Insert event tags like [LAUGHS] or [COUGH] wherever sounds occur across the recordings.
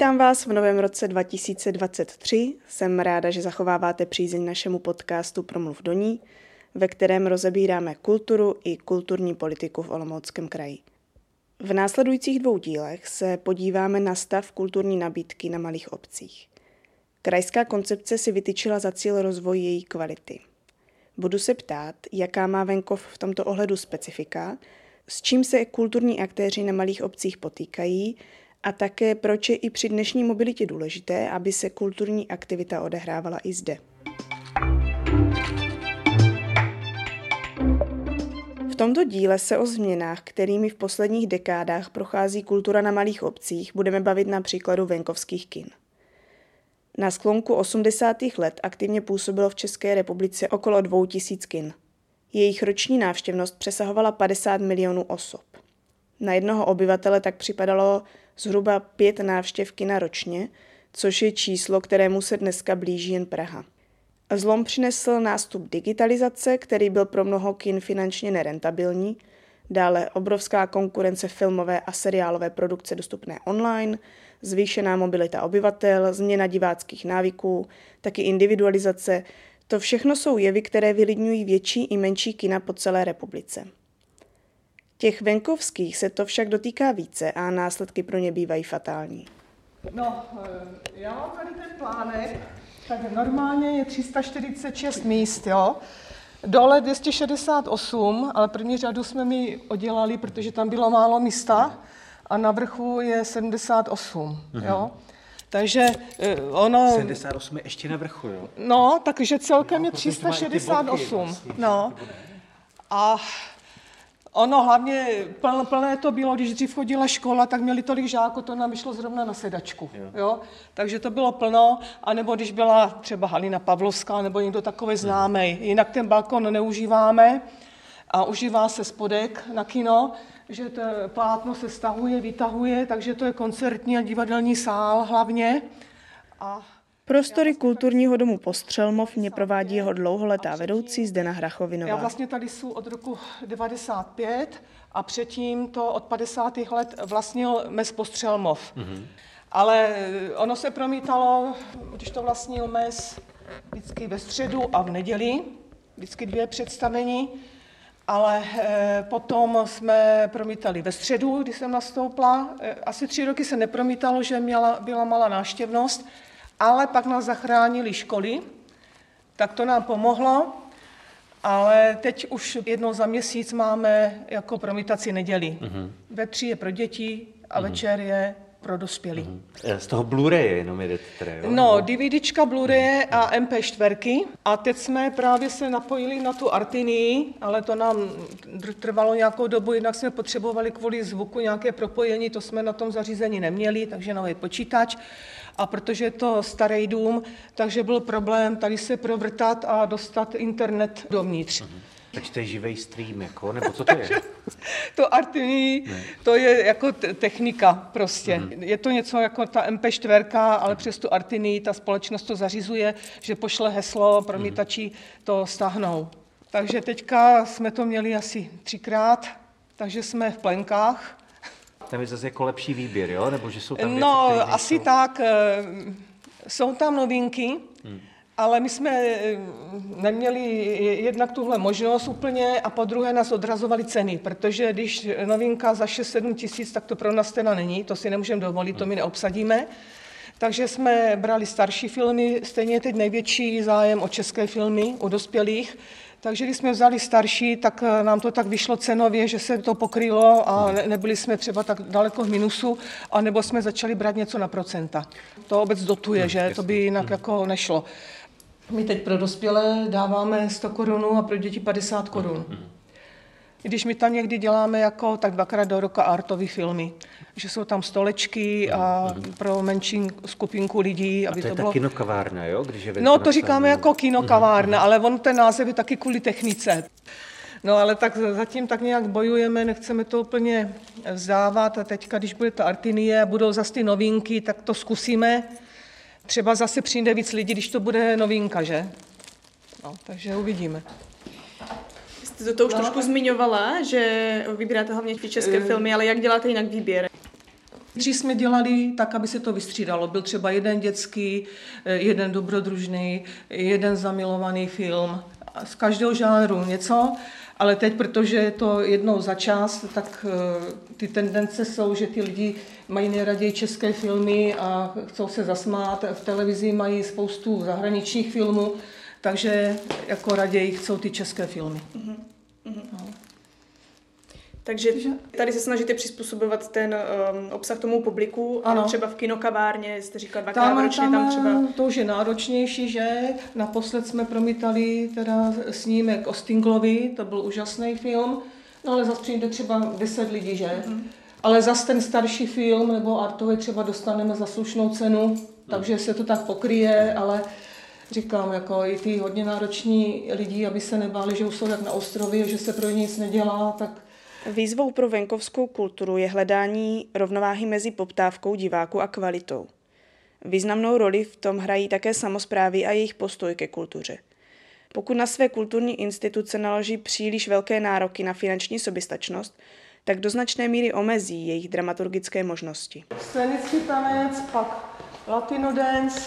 Vítám vás v novém roce 2023. Jsem ráda, že zachováváte přízeň našemu podcastu Promluv do ní, ve kterém rozebíráme kulturu i kulturní politiku v Olomouckém kraji. V následujících dvou dílech se podíváme na stav kulturní nabídky na malých obcích. Krajská koncepce si vytyčila za cíl rozvoj její kvality. Budu se ptát, jaká má venkov v tomto ohledu specifika, s čím se kulturní aktéři na malých obcích potýkají a také proč je i při dnešní mobilitě důležité, aby se kulturní aktivita odehrávala i zde. V tomto díle se o změnách, kterými v posledních dekádách prochází kultura na malých obcích, budeme bavit na příkladu venkovských kin. Na sklonku 80. let aktivně působilo v České republice okolo 2000 kin. Jejich roční návštěvnost přesahovala 50 milionů osob. Na jednoho obyvatele tak připadalo zhruba pět návštěv kina ročně, což je číslo, kterému se dneska blíží jen Praha. Zlom přinesl nástup digitalizace, který byl pro mnoho kin finančně nerentabilní, dále obrovská konkurence filmové a seriálové produkce dostupné online, zvýšená mobilita obyvatel, změna diváckých návyků, taky individualizace. To všechno jsou jevy, které vylidňují větší i menší kina po celé republice. Těch venkovských se to však dotýká více a následky pro ně bývají fatální. No, eh, já mám tady ten plánek, tak normálně je 346 míst, jo. Dole 268, ale první řadu jsme mi odělali, protože tam bylo málo místa a na vrchu je 78, mm-hmm. jo. Takže eh, ono... 78 je ještě na vrchu, jo? No, takže celkem no, je 368, vlastně. no. A Ono hlavně plné, plné to bylo, když dřív chodila škola, tak měli tolik žáků, to nám vyšlo zrovna na sedačku. Jo. Jo? Takže to bylo plno, anebo když byla třeba Halina Pavlovská nebo někdo takový známý. Jinak ten balkon neužíváme a užívá se spodek na kino, že to plátno se stahuje, vytahuje, takže to je koncertní a divadelní sál hlavně. A Prostory kulturního domu Postřelmov mě provádí jeho dlouholetá vedoucí Zdena Hrachovinová. Já vlastně tady jsou od roku 95 a předtím to od 50. let vlastnil mes Postřelmov. Mm-hmm. Ale ono se promítalo, když to vlastnil mes, vždycky ve středu a v neděli, vždycky dvě představení, ale e, potom jsme promítali ve středu, když jsem nastoupila. E, asi tři roky se nepromítalo, že měla, byla malá náštěvnost, ale pak nás zachránili školy, tak to nám pomohlo, ale teď už jednou za měsíc máme jako promítací neděli. Mm-hmm. Ve tři je pro děti a mm-hmm. večer je pro dospělí. Mm-hmm. Z toho Blu-ray jenom jedete teda, jo? No, DVDčka, Blu-ray a MP4. A teď jsme právě se napojili na tu Artinii, ale to nám trvalo nějakou dobu, jinak jsme potřebovali kvůli zvuku nějaké propojení, to jsme na tom zařízení neměli, takže nový počítač a protože je to starý dům, takže byl problém tady se provrtat a dostat internet dovnitř. Uh-huh. Takže to je živý stream, jako, nebo co to je? to Artini, to je jako technika prostě. Mm. Je to něco jako ta MP4, ale mm. přes tu Artini ta společnost to zařizuje, že pošle heslo, promítači mm. to stáhnou. Takže teďka jsme to měli asi třikrát, takže jsme v plenkách tam je zase jako lepší výběr, jo? Nebo že jsou tam No, věci, asi tak. Eh, jsou tam novinky, hmm. Ale my jsme eh, neměli jednak tuhle možnost úplně a po druhé nás odrazovaly ceny, protože když novinka za 6-7 tisíc, tak to pro nás teda není, to si nemůžeme dovolit, to my neobsadíme. Takže jsme brali starší filmy, stejně teď největší zájem o české filmy, o dospělých, takže když jsme vzali starší, tak eh, nám to tak vyšlo cenově, že se to pokrylo a ne, nebyli jsme třeba tak daleko v minusu, anebo jsme začali brát něco na procenta. To obec dotuje, že to by jinak hmm. jako nešlo. My teď pro dospělé dáváme 100 korun a pro děti 50 korun. Hmm. Když my tam někdy děláme jako tak dvakrát do roka artové filmy, že jsou tam stolečky a pro menší skupinku lidí. Aby a to je to bylo... ta kinokavárna, jo? Když je no to říkáme jako kinokavárna, mm-hmm. ale on ten název je taky kvůli technice. No ale tak zatím tak nějak bojujeme, nechceme to úplně vzdávat a teďka, když bude ta Artinie a budou zase ty novinky, tak to zkusíme. Třeba zase přijde víc lidí, když to bude novinka, že? No, takže uvidíme. Jste to, to už no, trošku zmiňovala, že vybíráte hlavně ty české uh, filmy, ale jak děláte jinak výběr? Tři jsme dělali tak, aby se to vystřídalo. Byl třeba jeden dětský, eh, jeden dobrodružný, jeden zamilovaný film. Z každého žánru něco, ale teď, protože je to jednou za čas, tak eh, ty tendence jsou, že ty lidi mají nejraději české filmy a chcou se zasmát. V televizi mají spoustu zahraničních filmů, takže jako raději chcou ty české filmy. Mm-hmm. No. Takže tady se snažíte přizpůsobovat ten um, obsah tomu publiku, ano. třeba v kinokavárně, jste říkal dvakrát tam, ročně, tam, tam třeba... To už je náročnější, že? Naposled jsme promítali teda snímek o Stinglovi, to byl úžasný film, no ale zase přijde třeba 10 lidí, že? Mm-hmm. Ale zase ten starší film nebo artový třeba dostaneme za slušnou cenu, takže se to tak pokryje, ale říkám, jako i ty hodně nároční lidi, aby se nebáli, že už jsou jak na ostrově, že se pro ně nic nedělá, tak Výzvou pro venkovskou kulturu je hledání rovnováhy mezi poptávkou diváků a kvalitou. Významnou roli v tom hrají také samozprávy a jejich postoj ke kultuře. Pokud na své kulturní instituce naloží příliš velké nároky na finanční soběstačnost, tak do značné míry omezí jejich dramaturgické možnosti. Scénický tanec, pak latino dance,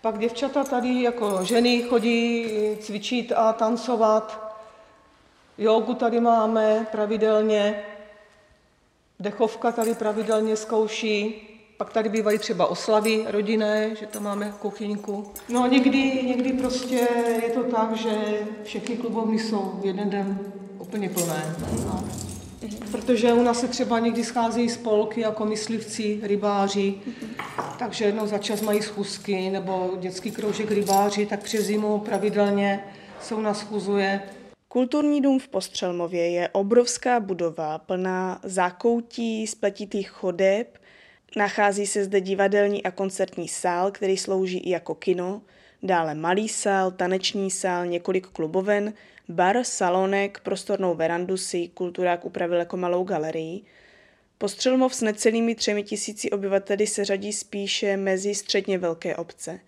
pak děvčata tady jako ženy chodí cvičit a tancovat. Jogu tady máme pravidelně, dechovka tady pravidelně zkouší, pak tady bývají třeba oslavy rodinné, že tam máme kuchyňku. No někdy, někdy prostě je to tak, že všechny klubovny jsou jeden den úplně plné. No. Protože u nás se třeba někdy scházejí spolky jako myslivci, rybáři, takže jednou za čas mají schůzky, nebo dětský kroužek rybáři, tak přes zimu pravidelně se u nás schůzuje. Kulturní dům v Postřelmově je obrovská budova plná zákoutí, spletitých chodeb. Nachází se zde divadelní a koncertní sál, který slouží i jako kino, dále malý sál, taneční sál, několik kluboven, bar, salonek, prostornou verandu si kulturák upravil jako malou galerii. Postřelmov s necelými třemi tisíci obyvateli se řadí spíše mezi středně velké obce.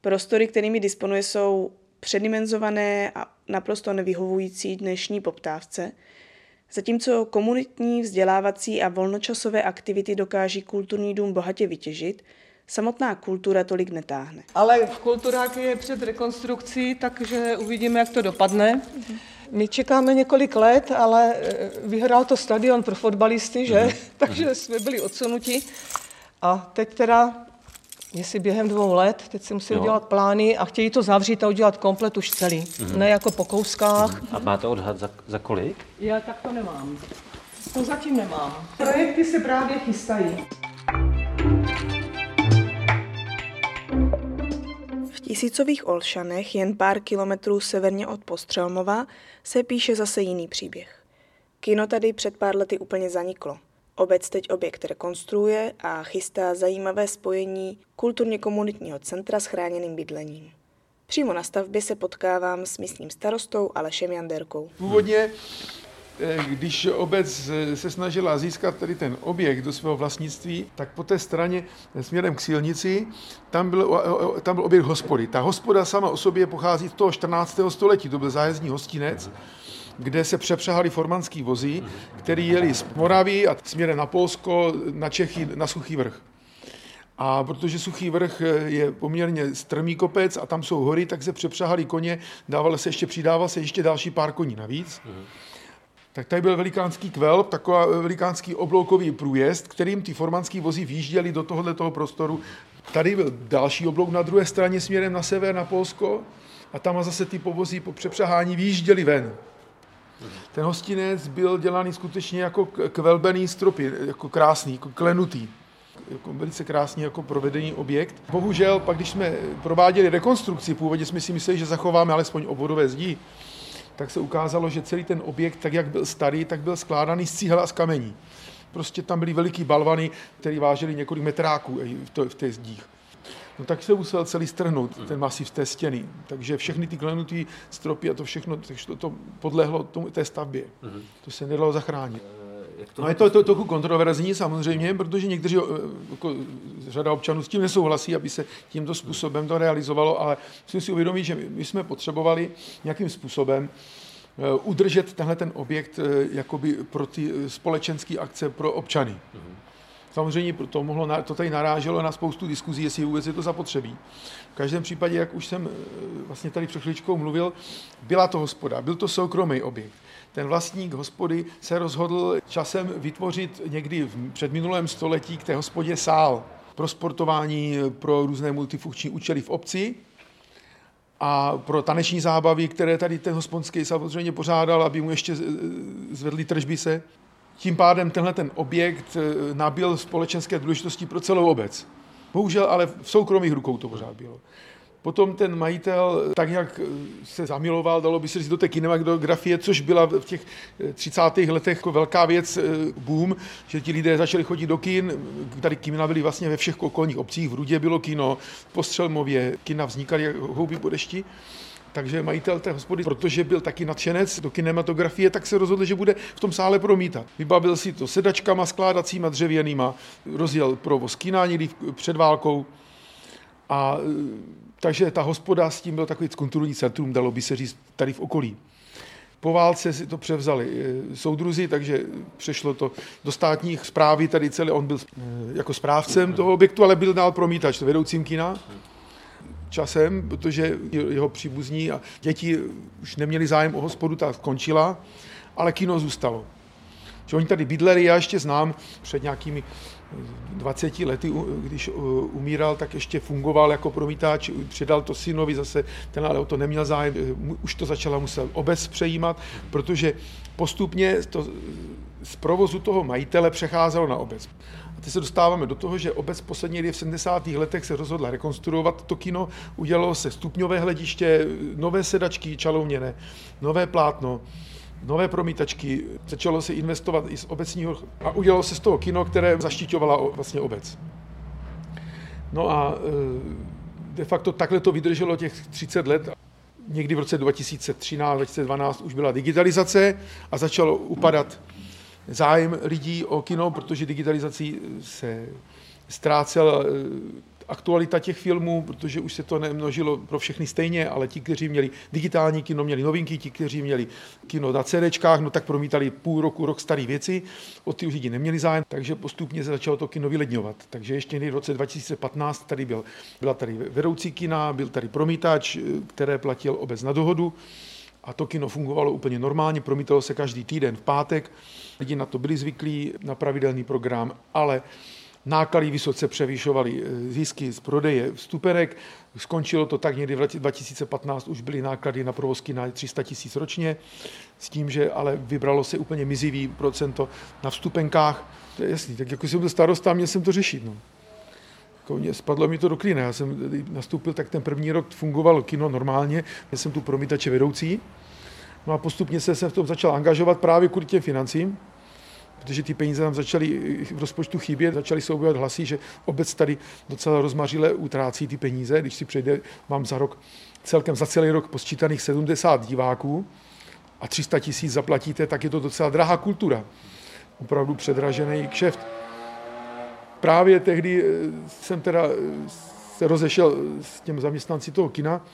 Prostory, kterými disponuje, jsou předimenzované a naprosto nevyhovující dnešní poptávce, zatímco komunitní, vzdělávací a volnočasové aktivity dokáží kulturní dům bohatě vytěžit, samotná kultura tolik netáhne. Ale v kulturách je před rekonstrukcí, takže uvidíme, jak to dopadne. My čekáme několik let, ale eh, vyhrál to stadion pro fotbalisty, že? [LAUGHS] takže jsme byli odsunuti. A teď teda jestli během dvou let, teď si musí jo. udělat plány a chtějí to zavřít a udělat komplet už celý, mm-hmm. ne jako po kouskách. Mm-hmm. A máte odhad za, za kolik? Já tak to nemám. To zatím nemám. Projekty se právě chystají. Tisícových Olšanech, jen pár kilometrů severně od Postřelmova, se píše zase jiný příběh. Kino tady před pár lety úplně zaniklo. Obec teď objekt rekonstruuje a chystá zajímavé spojení kulturně komunitního centra s chráněným bydlením. Přímo na stavbě se potkávám s místním starostou Alešem Janderkou. Původně když obec eh, se snažila získat tady ten objekt do svého vlastnictví, tak po té straně eh, směrem k silnici, tam byl, tam byl objekt hospody. Ta hospoda sama o sobě pochází z toho 14. století, to byl zájezdní hostinec kde se přepřehali formanský vozy, který jeli z Moravy a směrem na Polsko, na Čechy, na Suchý vrch. A protože Suchý vrch je poměrně strmý kopec a tam jsou hory, tak se přepřahali koně, dával se ještě, přidával se ještě další pár koní navíc. Tak tady byl velikánský kvel, taková velikánský obloukový průjezd, kterým ty formanský vozy výjížděli do tohohle toho prostoru. Tady byl další oblouk na druhé straně směrem na sever, na Polsko, a tam zase ty povozy po přepřahání výjížděli ven. Ten hostinec byl dělaný skutečně jako kvelbený stropy, jako krásný, jako klenutý. Jako velice krásný jako provedený objekt. Bohužel, pak když jsme prováděli rekonstrukci, původně jsme si mysleli, že zachováme alespoň obvodové zdi, tak se ukázalo, že celý ten objekt, tak jak byl starý, tak byl skládaný z cíhel a z kamení. Prostě tam byly veliký balvany, které vážily několik metráků v těch zdích no tak se musel celý strhnout, ten masiv z té stěny. Takže všechny ty klenutý stropy a to všechno, takže to, to podlehlo tomu, té stavbě. Mm-hmm. To se nedalo zachránit. Jak to No je to, to trochu kontroverzní samozřejmě, protože někteří, eh, jako řada občanů s tím nesouhlasí, aby se tímto způsobem to realizovalo, ale musím si uvědomit, že my jsme potřebovali nějakým způsobem eh, udržet tenhle ten objekt eh, jakoby pro ty společenské akce pro občany. Samozřejmě to, mohlo, to tady naráželo na spoustu diskuzí, jestli vůbec je to zapotřebí. V každém případě, jak už jsem vlastně tady před chvíličkou mluvil, byla to hospoda, byl to soukromý objekt ten vlastník hospody se rozhodl časem vytvořit někdy v předminulém století k té hospodě sál pro sportování, pro různé multifunkční účely v obci a pro taneční zábavy, které tady ten hospodský samozřejmě pořádal, aby mu ještě zvedli tržby se. Tím pádem tenhle ten objekt eh, nabil společenské důležitosti pro celou obec. Bohužel ale v soukromých rukou to pořád bylo. Potom ten majitel tak nějak se zamiloval, dalo by se říct, do té kinematografie, což byla v těch 30. letech jako velká věc, eh, boom, že ti lidé začali chodit do kin. Tady kina byly vlastně ve všech okolních obcích, v Rudě bylo kino, v Postřelmově kina vznikaly jak houby po dešti. Takže majitel té hospody, protože byl taky nadšenec do kinematografie, tak se rozhodl, že bude v tom sále promítat. Vybavil si to sedačkama skládacíma dřevěnýma, rozjel provoz kina někdy před válkou a takže ta hospoda s tím byl takový kulturní centrum, dalo by se říct, tady v okolí. Po válce si to převzali eh, soudruzi, takže přešlo to do státních zprávy, tady celý, on byl eh, jako správcem toho objektu, ale byl dál promítač, vedoucím kina časem, protože jeho příbuzní a děti už neměli zájem o hospodu, ta skončila, ale kino zůstalo. Že oni tady bydleli, já ještě znám před nějakými 20 lety, když umíral, tak ještě fungoval jako promítač, předal to synovi zase, ten ale o to neměl zájem, už to začala muset obec přejímat, protože postupně to z provozu toho majitele přecházelo na obec. A teď se dostáváme do toho, že obec poslední v 70. letech se rozhodla rekonstruovat to kino, udělalo se stupňové hlediště, nové sedačky čalouněné, nové plátno, nové promítačky, začalo se investovat i z obecního a udělalo se z toho kino, které zaštiťovala vlastně obec. No a e, de facto takhle to vydrželo těch 30 let. Někdy v roce 2013-2012 už byla digitalizace a začalo upadat zájem lidí o kino, protože digitalizací se ztrácel e, aktualita těch filmů, protože už se to nemnožilo pro všechny stejně, ale ti, kteří měli digitální kino, měli novinky, ti, kteří měli kino na CDčkách, no tak promítali půl roku, rok staré věci, o ty už lidi neměli zájem, takže postupně se začalo to kino vyledňovat. Takže ještě v roce 2015 tady byl, byla tady vedoucí kina, byl tady promítač, které platil obec na dohodu, a to kino fungovalo úplně normálně, promítalo se každý týden v pátek. Lidi na to byli zvyklí, na pravidelný program, ale náklady vysoce převýšovaly eh, zisky z prodeje vstupenek. Skončilo to tak někdy v roce 2015, už byly náklady na provozky na 300 tisíc ročně, s tím, že ale vybralo se úplně mizivý procento na vstupenkách. To je jasný, tak jako jsem byl starosta, měl jsem to řešit. No. Jako mě, spadlo mi to do klína. Já jsem nastoupil, tak ten první rok fungovalo kino normálně, já jsem tu promítače vedoucí. No a postupně se jsem v tom začal angažovat právě kvůli těm financím protože ty peníze nám začaly v rozpočtu chybět, začaly se objevovat hlasy, že obec tady docela rozmařile utrácí ty peníze, když si přejde, mám za rok celkem za celý rok posčítaných 70 diváků a 300 tisíc zaplatíte, tak je to docela drahá kultura. Opravdu předražený kšeft. Právě tehdy eh, jsem teda eh, se rozešel s těm zaměstnanci toho kina,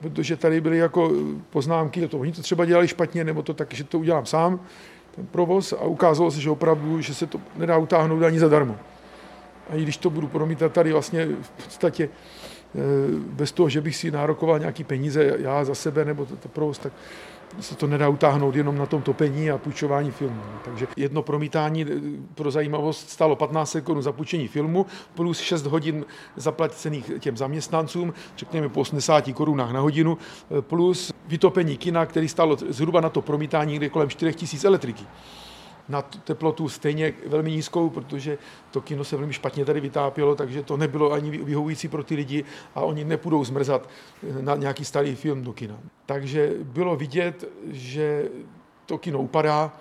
protože tady byly jako poznámky, to oni to třeba dělali špatně, nebo to tak, že to udělám sám ten provoz a ukázalo se, že opravdu, že se to nedá utáhnout ani zadarmo. A i když to budu promítat tady vlastně v podstatě eh, bez toho, že bych si nárokoval nějaký peníze já za sebe nebo to, to provoz, tak se to nedá utáhnout jenom na tom topení a půjčování filmu. Takže jedno promítání eh, pro zajímavost stalo 15 korun za půjčení filmu plus 6 hodin zaplacených těm zaměstnancům, řekněme po 80 korunách na hodinu, eh, plus vytopení kina, který stalo zhruba na to promítání někde kolem 4 000 elektriky na teplotu stejně velmi nízkou, protože to kino se velmi špatně tady vytápělo, takže to nebylo ani vyhovující pro ty lidi a oni nepůjdou zmrzat na nějaký starý film do kina. Takže bylo vidět, že to kino upadá,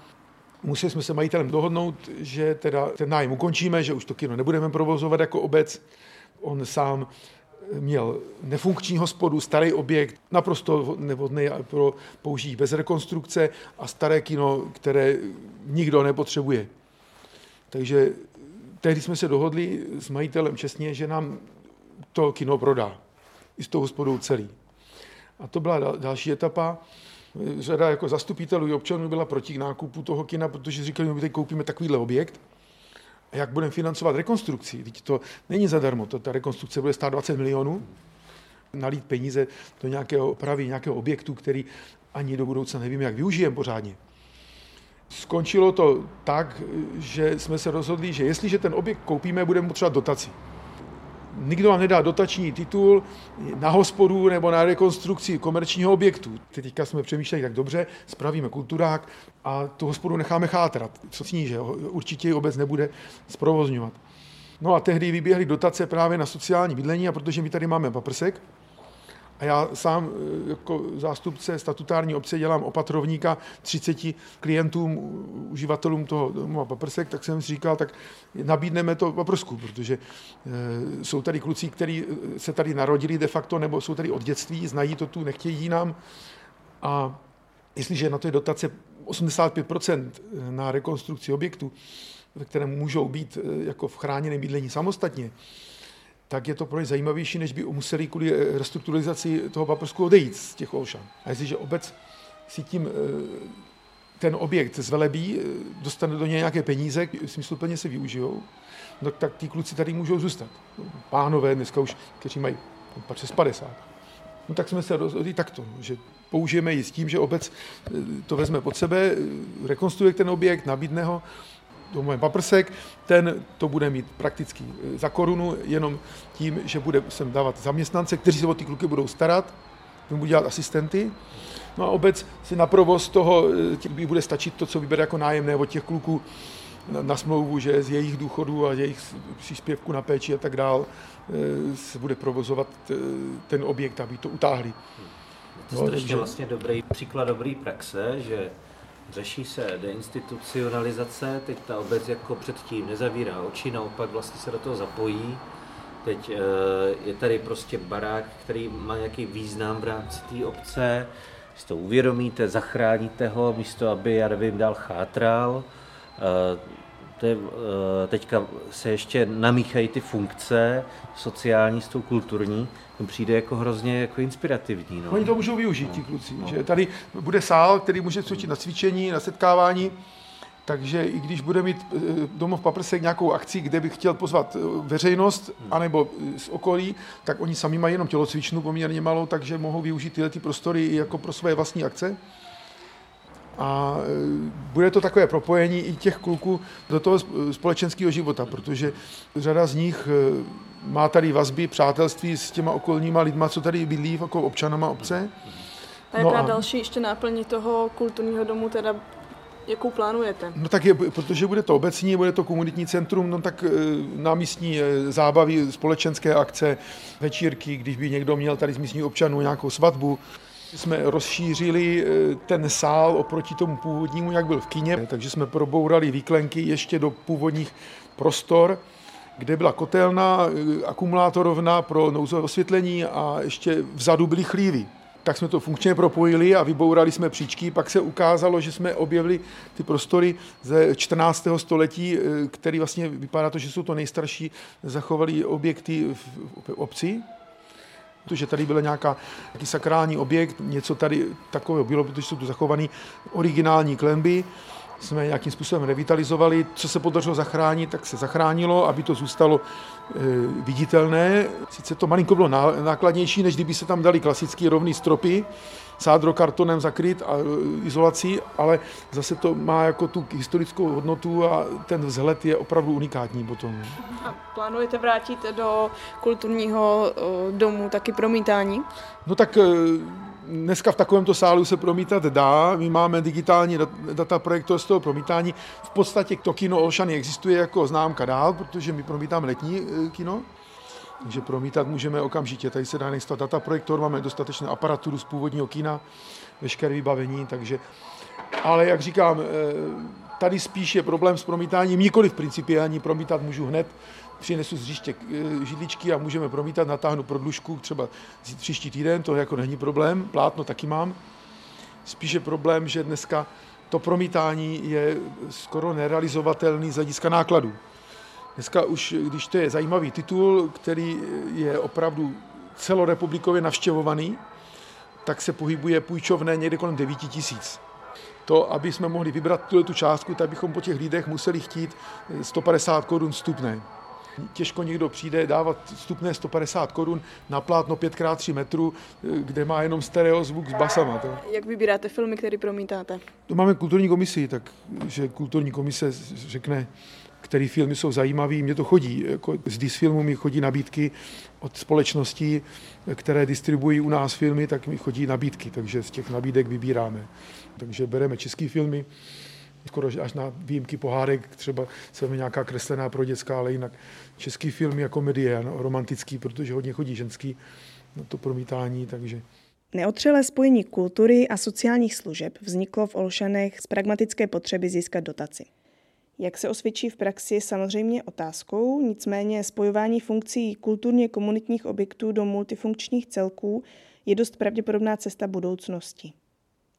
Museli jsme se majitelem dohodnout, že teda ten nájem ukončíme, že už to kino nebudeme provozovat jako obec. On sám měl nefunkční hospodu, starý objekt, naprosto nevhodný pro použití bez rekonstrukce a staré kino, které nikdo nepotřebuje. Takže tehdy jsme se dohodli s majitelem čestně, že nám to kino prodá. I s tou hospodou celý. A to byla další etapa. Řada jako zastupitelů i občanů byla proti nákupu toho kina, protože říkali, my teď koupíme takovýhle objekt, a jak budeme financovat rekonstrukci? Teď to není zadarmo, to, ta rekonstrukce bude stát 20 milionů, nalít peníze do nějakého opravy, nějakého objektu, který ani do budoucna nevím, jak využijeme pořádně. Skončilo to tak, že jsme se rozhodli, že jestliže ten objekt koupíme, budeme potřebovat dotaci nikdo vám nedá dotační titul na hospodu nebo na rekonstrukci komerčního objektu. Teďka jsme přemýšleli tak dobře, spravíme kulturák a tu hospodu necháme chátrat. Co ní, že určitě ji obec nebude zprovozňovat. No a tehdy vyběhly dotace právě na sociální bydlení a protože my tady máme paprsek, a já sám eh, jako zástupce statutární obce dělám opatrovníka 30 klientům, uživatelům toho domu paprsek, tak jsem si říkal, tak nabídneme to paprsku, protože eh, jsou tady kluci, kteří eh, se tady narodili de facto, nebo jsou tady od dětství, znají to tu, nechtějí nám. A jestliže na to je dotace 85% na rekonstrukci objektu, ve kterém můžou být jako v chráněném bydlení samostatně, tak je to pro ně zajímavější, než by museli kvůli eh, restrukturalizaci toho paprsku odejít z těch Olšan. A jestliže obec si tím eh, ten objekt zvelebí, eh, dostane do něj nějaké peníze, smysluplně se využijou, no, tak ty kluci tady můžou zůstat. Pánové dneska už, kteří mají přes 50. No tak jsme se rozhodli takto, že použijeme ji s tím, že obec to vezme pod sebe, rekonstruuje ten objekt, nabídne ho domovem paprsek, ten to bude mít prakticky eh, za korunu, jenom tím, že bude sem dávat zaměstnance, kteří se o ty kluky budou starat, budou dělat asistenty. No a obec si na provoz toho eh, bude stačit to, co vybere jako nájemné od těch kluků na, na smlouvu, že z jejich důchodů a jejich příspěvku na péči a tak dál eh, se bude provozovat ten objekt, aby to utáhli. To je no, strašně vlastně dobrý příklad dobrý praxe, že Řeší se deinstitucionalizace, teď ta obec jako předtím nezavírá oči, naopak vlastně se do toho zapojí. Teď eh, je tady prostě barák, který má nějaký význam v rámci té obce, si to uvědomíte, zachráníte ho, místo aby, já nevím, dál chátral. To je, eh, teďka se ještě namíchají ty funkce sociální s tou kulturní, to přijde jako hrozně jako inspirativní. No. Oni to můžou využít, ti kluci. No. Že tady bude sál, který může cvičit na cvičení, na setkávání, takže i když bude mít eh, domov Paprsek nějakou akci, kde bych chtěl pozvat eh, veřejnost, hmm. anebo z okolí, tak oni sami mají jenom tělocvičnu poměrně malou, takže mohou využít tyhle ty prostory i jako pro své vlastní akce. A e, bude to takové propojení i těch kluků do toho společenského života, protože řada z nich e, má tady vazby, přátelství s těma okolníma lidma, co tady bydlí jako občanama obce. A jaká no a... další ještě náplní toho kulturního domu teda Jakou plánujete? No tak je, protože bude to obecní, bude to komunitní centrum, no tak e, námístní zábavy, společenské akce, večírky, když by někdo měl tady z místních občanů nějakou svatbu, jsme rozšířili eh, ten sál oproti tomu původnímu, jak byl v kině, takže jsme probourali výklenky ještě do původních prostor, kde byla kotelna, eh, akumulátorovna pro nouzové osvětlení a ještě vzadu byly chlívy. Tak jsme to funkčně propojili a vybourali jsme příčky. Pak se ukázalo, že jsme objevili ty prostory ze 14. století, který vlastně vypadá to, že jsou to nejstarší zachovalé objekty v obci protože tady byl nějaká, nějaký sakrální objekt, něco tady takového bylo, protože jsou tu zachované originální klenby, jsme nějakým způsobem revitalizovali. Co se podařilo zachránit, tak se zachránilo, aby to zůstalo e, viditelné. Sice to malinko bylo nákladnější, než kdyby se tam dali klasické rovné stropy, sádrokartonem zakryt a e, izolací, ale zase to má jako tu historickou hodnotu a ten vzhled je opravdu unikátní potom. A plánujete vrátit do kulturního e, domu taky promítání? No tak Dneska v takovémto sálu se promítat dá. My máme digitální data projektor z toho promítání. V podstatě to kino Olšany existuje jako známka dál, protože my promítáme letní e, kino. Takže promítat můžeme okamžitě. Tady se dá nejstat data projektor, máme dostatečnou aparaturu z původního kina, veškeré vybavení, takže ale jak říkám, e, tady spíš je problém s promítáním, nikoli v principiální promítat můžu hned, přinesu z hřiště eh, židličky a můžeme promítat, natáhnu prodlužku třeba příští týden, to jako není problém, plátno taky mám. Spíše problém, že dneska to promítání je skoro nerealizovatelný z hlediska nákladů. Dneska už, když to je zajímavý titul, který je opravdu celorepublikově navštěvovaný, tak se pohybuje půjčovné někde kolem 9 tisíc. To, aby jsme mohli vybrat tu částku, tak bychom po těch lidech museli chtít 150 korun vstupné. Těžko někdo přijde dávat vstupné 150 korun na plátno 5x3 metrů, kde má jenom stereo zvuk s basama. To. Jak vybíráte filmy, které promítáte? To máme kulturní komisi, takže kulturní komise řekne, který filmy jsou zajímavé. Mně to chodí, jako z DIS filmu mi chodí nabídky od společností, které distribuují u nás filmy, tak mi chodí nabídky, takže z těch nabídek vybíráme. Takže bereme české filmy, skoro až na výjimky pohádek, třeba se nějaká kreslená pro dětská, ale jinak český film jako komedie, no, romantický, protože hodně chodí ženský na to promítání, takže... Neotřelé spojení kultury a sociálních služeb vzniklo v Olšanech z pragmatické potřeby získat dotaci. Jak se osvědčí v praxi je samozřejmě otázkou, nicméně spojování funkcí kulturně komunitních objektů do multifunkčních celků je dost pravděpodobná cesta budoucnosti.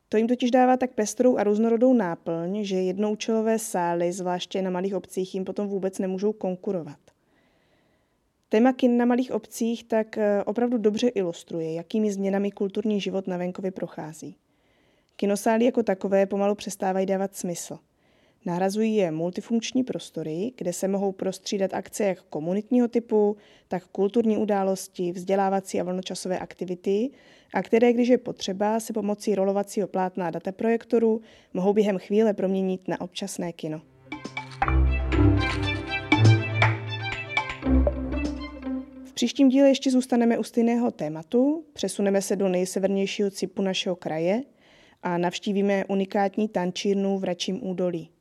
To jim totiž dává tak pestrou a různorodou náplň, že jednoučelové sály, zvláště na malých obcích, jim potom vůbec nemůžou konkurovat. Téma kin na malých obcích tak eh, opravdu dobře ilustruje, jakými změnami kulturní život na venkově prochází. Kinosály jako takové pomalu přestávají dávat smysl. Nahrazují je multifunkční prostory, kde se mohou prostřídat akce jak komunitního typu, tak kulturní události, vzdělávací a volnočasové aktivity, a které, když je potřeba, se pomocí rolovacího plátna a dataprojektoru mohou během chvíle proměnit na občasné kino. V příštím díle ještě zůstaneme u stejného tématu, přesuneme se do nejsevernějšího cipu našeho kraje a navštívíme unikátní tančírnu v Račím údolí.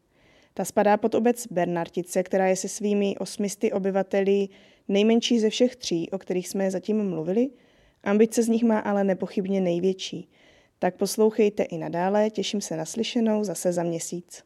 Ta spadá pod obec Bernartice, která je se svými osmisty obyvateli nejmenší ze všech tří, o kterých jsme zatím mluvili. Ambice z nich má ale nepochybně největší. Tak poslouchejte i nadále, těším se na slyšenou zase za měsíc.